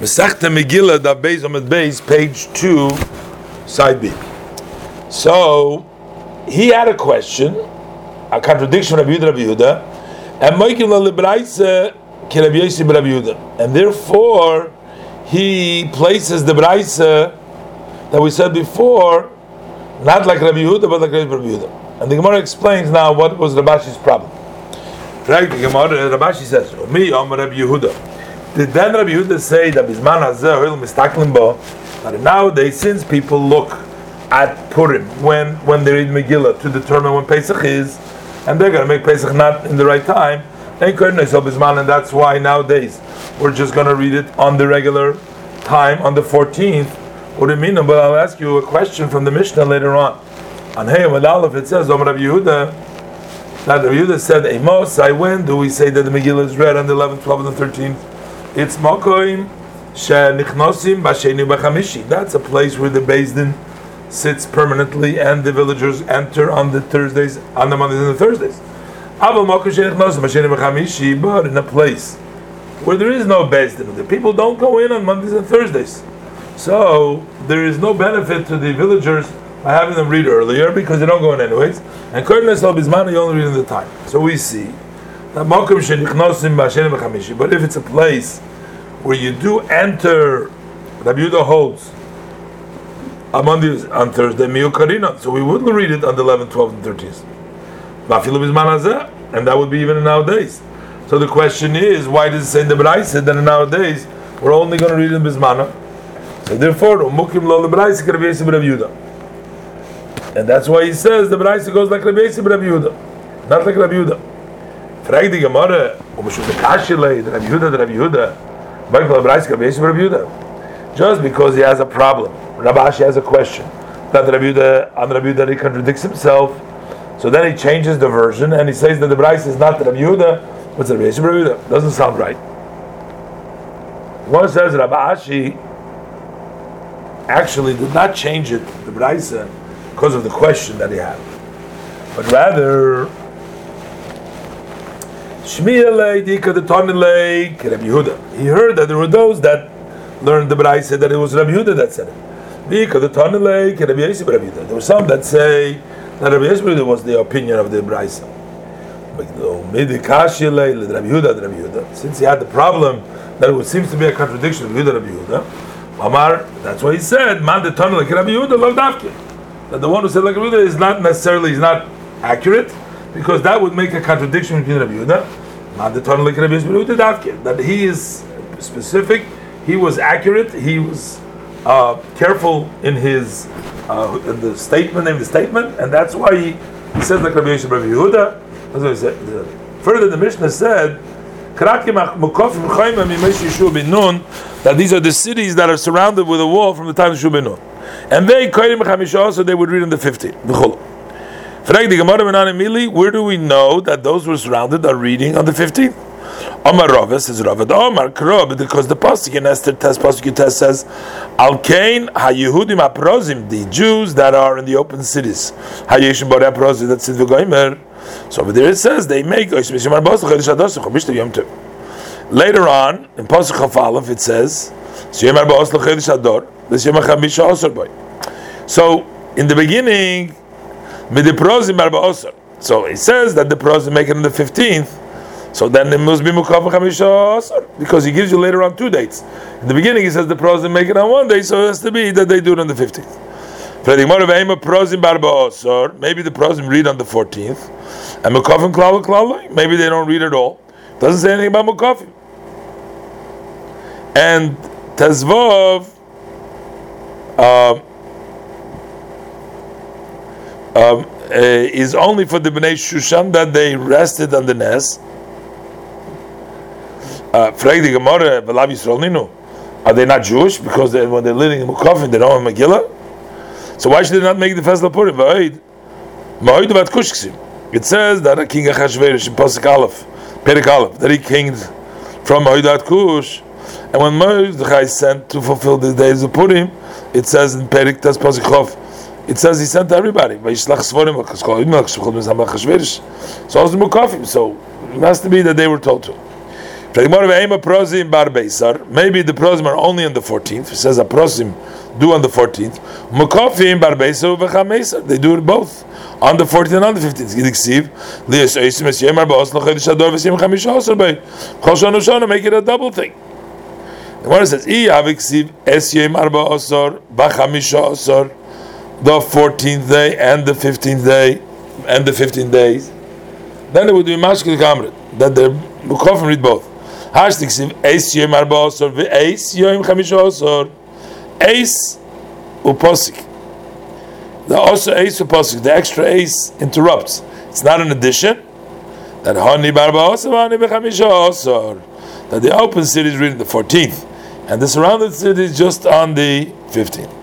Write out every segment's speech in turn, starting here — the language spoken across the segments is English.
Masechta Megillah, base on the base, page two, side B. So he had a question, a contradiction of Rabbi Yehuda, and Moikim Libraisa Yosef Rabbi Yehuda, and therefore he places the Braisa that we said before, not like Rabbi Yehuda, but like Rabbi Yehuda. And the Gemara explains now what was Rabashi's problem. Right, the Gemara, Rabashi says, "Me, Om Rabbi Yehuda." Did then Rabbi Yehuda say that Bisman Hazeh Mistaklim Bo? That nowadays, since people look at Purim when when they read Megillah to determine when Pesach is, and they're going to make Pesach not in the right time, couldn't say oh, Bisman, and that's why nowadays we're just going to read it on the regular time on the 14th. What do you mean? But I'll ask you a question from the Mishnah later on. On Hey Aleph it says, Om Rabbi Yehuda, that Rabbi Yehuda said, Amos, I when do we say that the Megillah is read on the 11th, 12th, and 13th? It's Mokoim Shenichnosim Basheni Bachamishi. That's a place where the Din sits permanently and the villagers enter on the Thursdays, on the Mondays and the Thursdays. But in a place where there is no Din, the people don't go in on Mondays and Thursdays. So there is no benefit to the villagers by having them read earlier because they don't go in anyways. And Kurdish Bismana, you only read in the time. So we see but if it's a place where you do enter, Rabbi Yehuda holds on Thursday Karina, so we wouldn't read it on the 11th, 12th, and 13th. And that would be even nowadays. So the question is, why does it say in the Braisa that in nowadays we're only going to read in Bismana? So therefore, Umukim lo. And that's why he says the Braisa goes like Rabbi Yehuda, not like Rabbi Yehuda. Frag die Gemara, um schon der Kashile, der Rabbi Yehuda, der Rabbi Yehuda, Baruch Rabbi Yehuda, Rabbi Yehuda. Just because he has a problem, Rabbi Ashi has a question, that Rabbi Yehuda, on Rabbi Yehuda, he contradicts himself, so then he changes the version, and he says that the Braisa is not Rabbi Yehuda, but the Rabbi Yehuda. Doesn't sound right. One says Rabbi Ashi actually did not change it, the Braisa, because of the question that he had, but rather Shmiele Dika the Tonile Rabbi Yehuda. He heard that there were those that learned the Brai said that it was Rabbi Yehuda that said it. Dika the Tonile Rabbi Yosef Rabbi Yehuda. There were some that say that Rabbi Yosef was the opinion of the Brai. Since he had the problem that it seems to be a contradiction of Yehuda Rabbi Yehuda, Amar, that's why he said, Man the Tonile Rabbi Yehuda love That the one who said like Rabbi Yehuda is not necessarily is not accurate because that would make a contradiction between Rabbi Yehuda that he is specific, he was accurate, he was uh, careful in his uh, in the statement, in the statement, and that's why he, he says like Rabbi Yehuda. That's what he said. Further, the Mishnah said that these are the cities that are surrounded with a wall from the time of Shubinun. And they, so they would read in the 15th. Where do we know that those who are surrounded are reading on the 15th? Omar Rava says Rava, Omar Krob, because the Pasuk in Esther test, Pasuk test says, Al Kain HaYehudim HaProzim, the Jews that are in the open cities. HaYeshim Borei HaProzim, that's in the So over there it says, they make Later on, in Pasuk Chaf it says, So, in the beginning, so it says that the prozim make it on the 15th. So then it must be Mukav Chamisha because he gives you later on two dates. In the beginning he says the prozim make it on one day, so it has to be that they do it on the 15th. Maybe the prozim read on the 14th. And Mukavim Klal Klal, maybe they don't read at all. Doesn't say anything about Mukavim. And Tezvov, uh, um, uh, is only for the Bnei Shushan that they rested on the Nes. Uh, are they not Jewish because they, when they're living in Mukafin they don't have Megillah? So why should they not make the festival Purim? It says that king Achashverosh in Pasuk Aleph, Perik Aleph, that he came from Ma'odat Kush, and when Mordechai sent to fulfill the days of Purim, it says in Perik Tas Pasuk Chof, it says he sent to everybody. So. So it has to be that they were told to. Maybe the prosim are only on the 14th. It says a prosim do on the 14th. Mukofim bar They do it both on the 14th and on the 15th. Gidiksiv lias eisim es yemar baos lo chedesh ador v'sim chamisha osir bei. Chol shonu shonu make it a double thing. The one says the 14th day and the 15th day and the 15 days. Then it would be mashkil kamrit that the mukofim read both. Hashtiksiv es yemar baosor v'eis yom chamisha osir. Ace uposik. The also ace uposik, the extra ace interrupts. It's not an addition. That hani barba that the open city is reading the 14th, and the surrounded city is just on the 15th.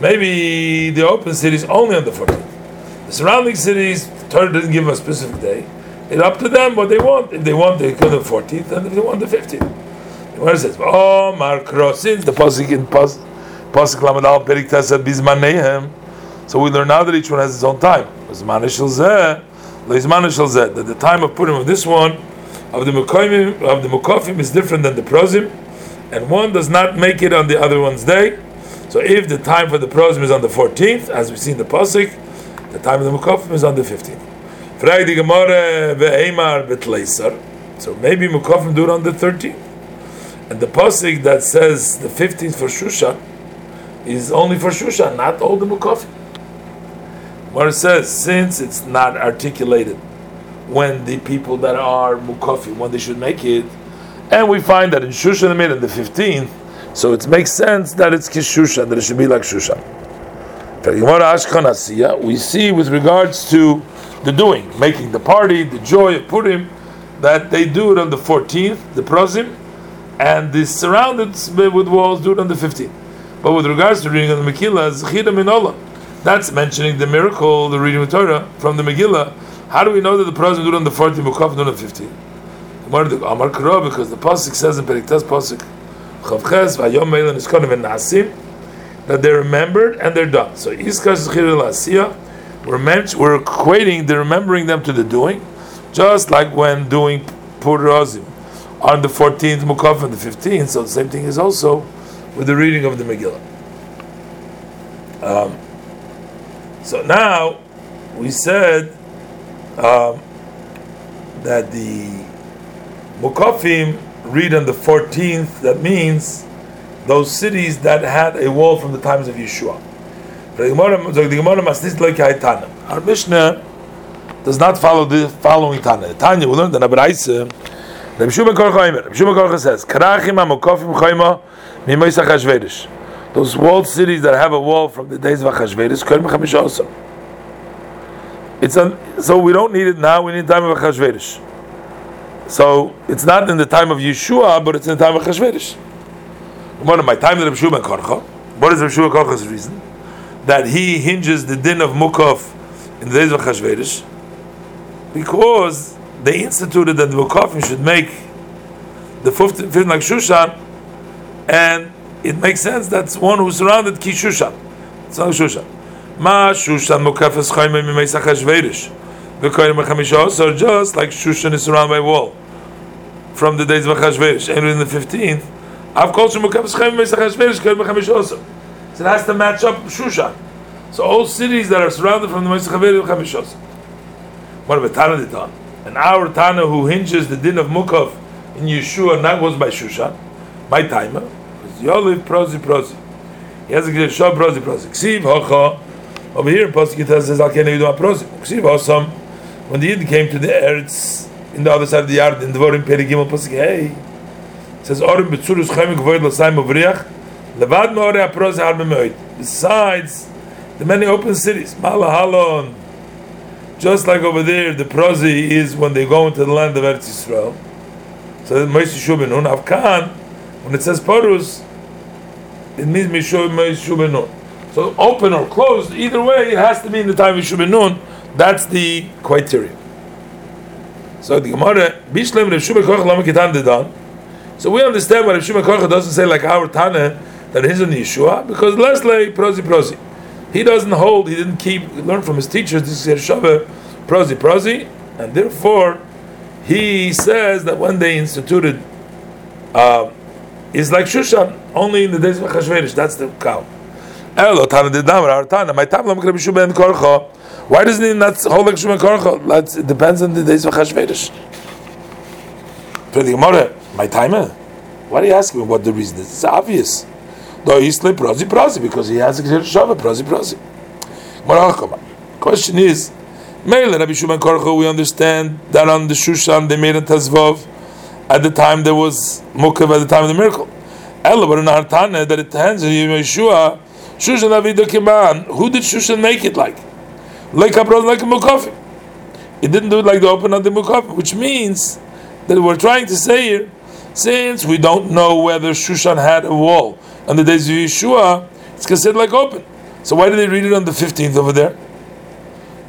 Maybe the open city is only on the 14th. The surrounding cities, Torah doesn't give a specific day. It's up to them what they want. If they want, they could the 14th, and if they want, the 15th. Where it says, Oh, Mar Krosin, the Pasik in Pasik Lamed Al Perik. So we learn now that each one has its own time. That the time of putting of this one, of the Mukofim, of the is different than the Prozim, and one does not make it on the other one's day. So if the time for the Prozim is on the 14th, as we see in the Pasik, the time of the Mukofim is on the 15th. Frag Gemara ve'emar betleiser. So maybe Mukafim do it on the 13th. And the pasuk that says the 15th for Shushan is only for Shushan, not all the Mukafim. Where says, since it's not articulated when the people that are Mukafim, when they should make it, and we find that in Shushan made it the 15th, so it makes sense that it's Kishushan, that it should be like Shushan. We see with regards to the doing, making the party, the joy of Purim, that they do it on the 14th, the prosim, and the surrounded with walls do it on the 15th. But with regards to reading of the Megillah, Minola, that's mentioning the miracle, the reading of Torah from the Megillah. How do we know that the do it on the 14th, Mukaf it on the 15th? Amar Karo, because the Pasuk says in Periktas Pasuk, Chavches, Vayom that they're remembered and they're done. So Iskas Zechida Lasiyah, we're, we're equating the remembering them to the doing, just like when doing Purazim on the 14th Mukaf and the 15th. So the same thing is also with the reading of the Megillah. Um, so now we said um, that the Mukafim read on the 14th. That means those cities that had a wall from the times of Yeshua. Our Mishnah does not follow the following Tana. Tanya, we learned in Abraisa. Rabbi Shimon Korcha. Rabbi Shimon Korcha says, "Karachim amokofim chayma Achashverosh." Those walled cities that have a wall from the days of Achashverosh, chamisha also. It's an, so we don't need it now. We need time of Achashverosh. So it's not in the time of Yeshua, but it's in the time of Achashverosh. One of my time of Rabbi Shimon Korcha. What is Rabbi Shimon Korcha's reason? that he hinges the din of Mukov in the days of Chashverish because they instituted that the Mukafim should make the fifth, fifth like Shushan, and it makes sense that's one who surrounded Ki Shushan. It's not Shushan. Ma Shushan Mukaf is Chayme Mimeisa Chashverish. V'koyim Mechamisha are just like Shushan is surrounded by wall from the days of Chashverish. And in the 15th, I've called Mukaf is Chayme Mimeisa Chashverish, Koyim Mechamisha so it has to match up Shushan. So all cities that are surrounded from the Moshe Chaveri Chamishos. What about Tana done? And our Tana who hinges the din of Mukov in Yeshua not was by Shushan, my timer, is Yoliv Prozi Prozi. He has a show Prozi Prozi. Ksiv Hocha. Over here in Pasuk it says Al Kene Yudu Prozi. Ksiv Hosam. When the Yid came to the Eretz in the other side of the yard in Dvorim Perigimel Pasuk, hey, says Orim Betzurus Chayim Gvoid Lasayim Uvriach. Besides the many open cities, Malahalon, just like over there, the prozi is when they go into the land of Eretz Yisrael. So Moshe Shubinun, Avkan, when it says Parus, it means Moshe Shubinun. So open or closed, either way, it has to be in the time of Shubinun. That's the criteria. So the Gemara, Bishlem Rav Shubin Koch Lama Kitan Dedan. So we understand what Rav Shubin Koch doesn't say like our Tana, that is in Yeshua, because Leslie prosi prosi. he doesn't hold, he didn't keep, learn from his teachers, this is Yershava, prozi, prozi, and therefore he says that when they instituted, uh, is like Shushan, only in the days of Achashverosh, that's the cow. Why doesn't he not hold like Shuman Korcha? It depends on the days of Achashverosh. For the Gemara, my timer. Why are you asking me what the reason is? It's obvious. No, he's like prozi prozi because he has a shava prozi prozi. Oh, Question is, Meile Rabbi Shuman Korcha, we understand that on the Shushan they made a tazvov. At the time there was mukav at the time of the miracle. Ella, but in Hartana that it hands Yeshua, Shushan Avidah Kiman. Who did Shushan make it like? Like a like a mukafim. It didn't do it like the open on the mukafim, which means that we're trying to say here, since we don't know whether Shushan had a wall on the days of Yeshua, it's considered like open. So why did they read it on the 15th over there?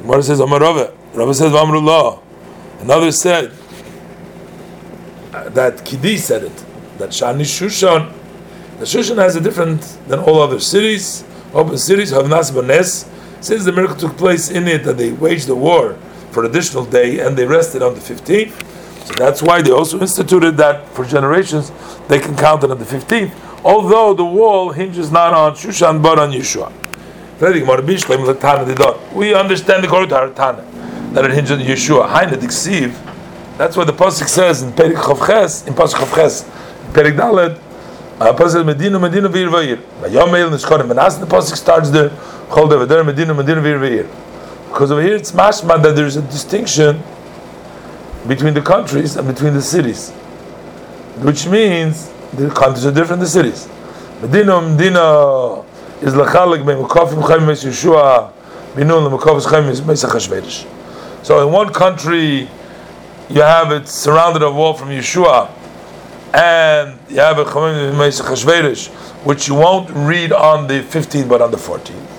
Gemara says, Amar Rabbi says, Amrullah. Another said uh, that Kidi said it, that Shani Shushan, Shushan has a different than all other cities, open cities, Havnas Banes. Since the miracle took place in it, that they waged a war for an additional day and they rested on the 15th. So that's why they also instituted that for generations they can count it on the 15th although the wall hinges not on Shushan but on Yeshua. We understand the Korut Tana that it hinges on Yeshua. That's what the pasuk says in Perik Chavches, in pasuk Chavches, Perik Dalet. Uh, pasuk Medina Medina Vir Vayir. Vayomel Nishkonim. And as the pasuk starts there, Chol Devader Medina Medina Vir Vayir. Because over here it's mashma that there is a distinction between the countries and between the cities, which means the countries are different, the cities. Medina, Medina is lachalik be mukafim chaim mes Yeshua, minun lemukafim chaim mes Achashverosh. So in one country, you have it surrounded a wall from Yeshua, and you have a Achashverosh, which you won't read on the 15th but on the 14th.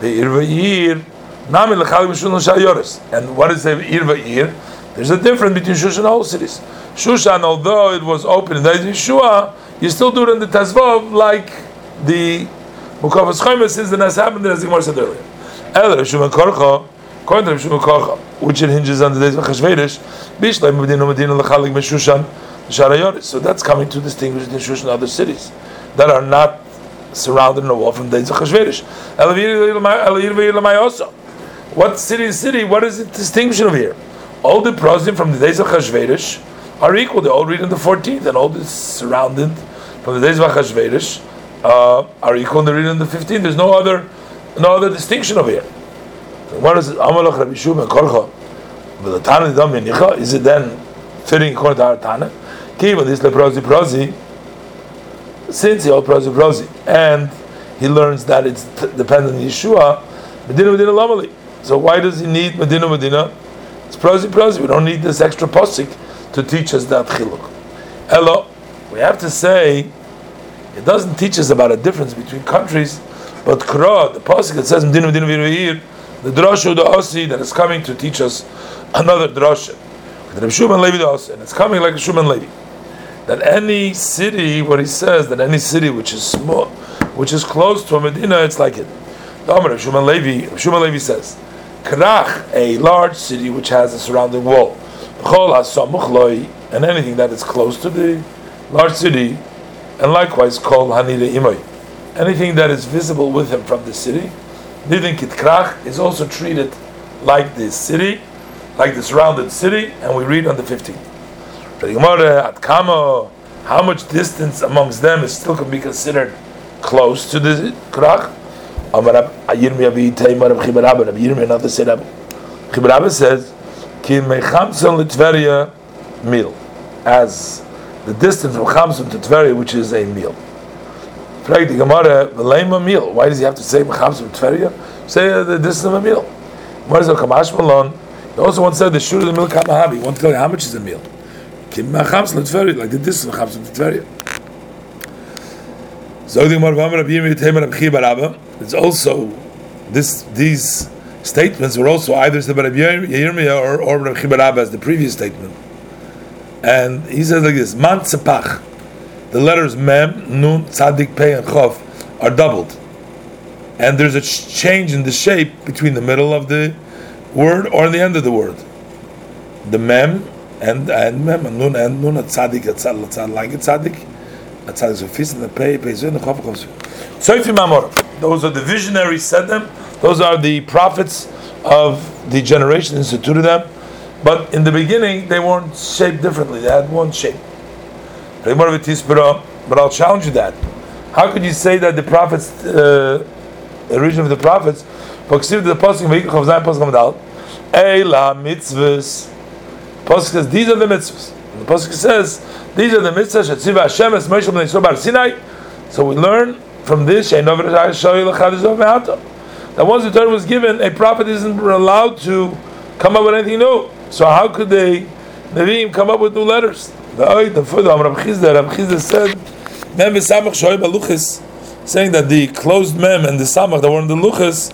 The Irvayir, Nami lachalik mishun l'shayoris. And what is the Irvayir? There's a difference between Shushan and all cities. Shushan, although it was open in the Yeshua, you still do it in the Tazvov like the Mukavas Chaimer since the Nas happened as the Gemara said earlier. According to which it hinges on the days of Chashverish, Medina Medina Lachalik Meshushan. So that's coming to distinguish the Shushan other cities that are not surrounded in a wall from the days of Chashverish. What city is city? What is the distinction of here? All the prosim from the days of Chashverish are equal. They all read in the 14th, and all the surrounded from the days of Achashverosh uh, are equal, and they read in the 15th. There's no other, no other distinction over here. What is Amalach Rabbi Shuma Korcha? But the Tana Dam Yenicha is it then fitting according to our Tana? Kiva this leprosi prosi. Since he all prosi prosi, and he learns that it's t- dependent on Yeshua, Medina Medina Lamali. So why does he need Medina Medina? It's prosi prosi. We don't need this extra posik to teach us that chiluk. Elo, we have to say, it doesn't teach us about a difference between countries, but Kra, the pasuk that says Medina Medina Virvir, the drasha the Osi that is coming to teach us another drasha. The Shuman Levi the and it's coming like a Shuman Levi. That any city, what he says, that any city which is small, which is close to a Medina, it's like it. The Amr Shuman Levi, Shuman Levi says, Krach, a large city which has a surrounding wall and anything that is close to the large city, and likewise called Hanile Imoy. Anything that is visible with him from the city, Nidin Kitkrach is also treated like the city, like the surrounded city, and we read on the 15th. At how much distance amongst them is still can be considered close to the Krach? Another said, says, Ki mechamson litveria meal, as the distance from Chamson to Tveria, which is a meal. Frag the Gemara, v'leima meal. Why does he have to say mechamson to Tveria? Say uh, the distance of a meal. Gemara says kamash malon. He also once said the shur of the meal kamahabi. He wants to tell you how much is a meal. Ki mechamson to Tveria, like the distance of Chamson to Tveria. The It's also this these statements were also either said by Rabbi Yirmiyah or, or Rabbi Chiya bar Abba as the previous statement. And he says like this: Man The letters Mem, Nun, Tzadik, Pei, and Chof are doubled. and there's a change in the shape between the middle of the word or the end of the word. The mem and and mem and nun and nun a tzadik a tzad tzad like a tzadik a tzadik fist and the so in the chop comes. Soifi mamor. Those are the visionaries said them. Those are the prophets of the generation instituted them. But in the beginning, they weren't shaped differently. They had one shape. But I'll challenge you that. How could you say that the prophets, uh, the origin of the prophets, the pasuk Eila mitzvahs. Pasuk says these are the mitzvahs. The pasuk says these are the mitzvahs shetziva Hashem es Moshe b'nei Yisrael bar Sinai. So we learn from this that once the Torah was given, a prophet isn't allowed to come up with anything new. So how could they, Nevi'im, come up with new letters? The the further Rabbi Chizda, Rabbi Chizda said, Mem v'samach shoy baluchis, saying that the closed mem and the samach that were in the luchas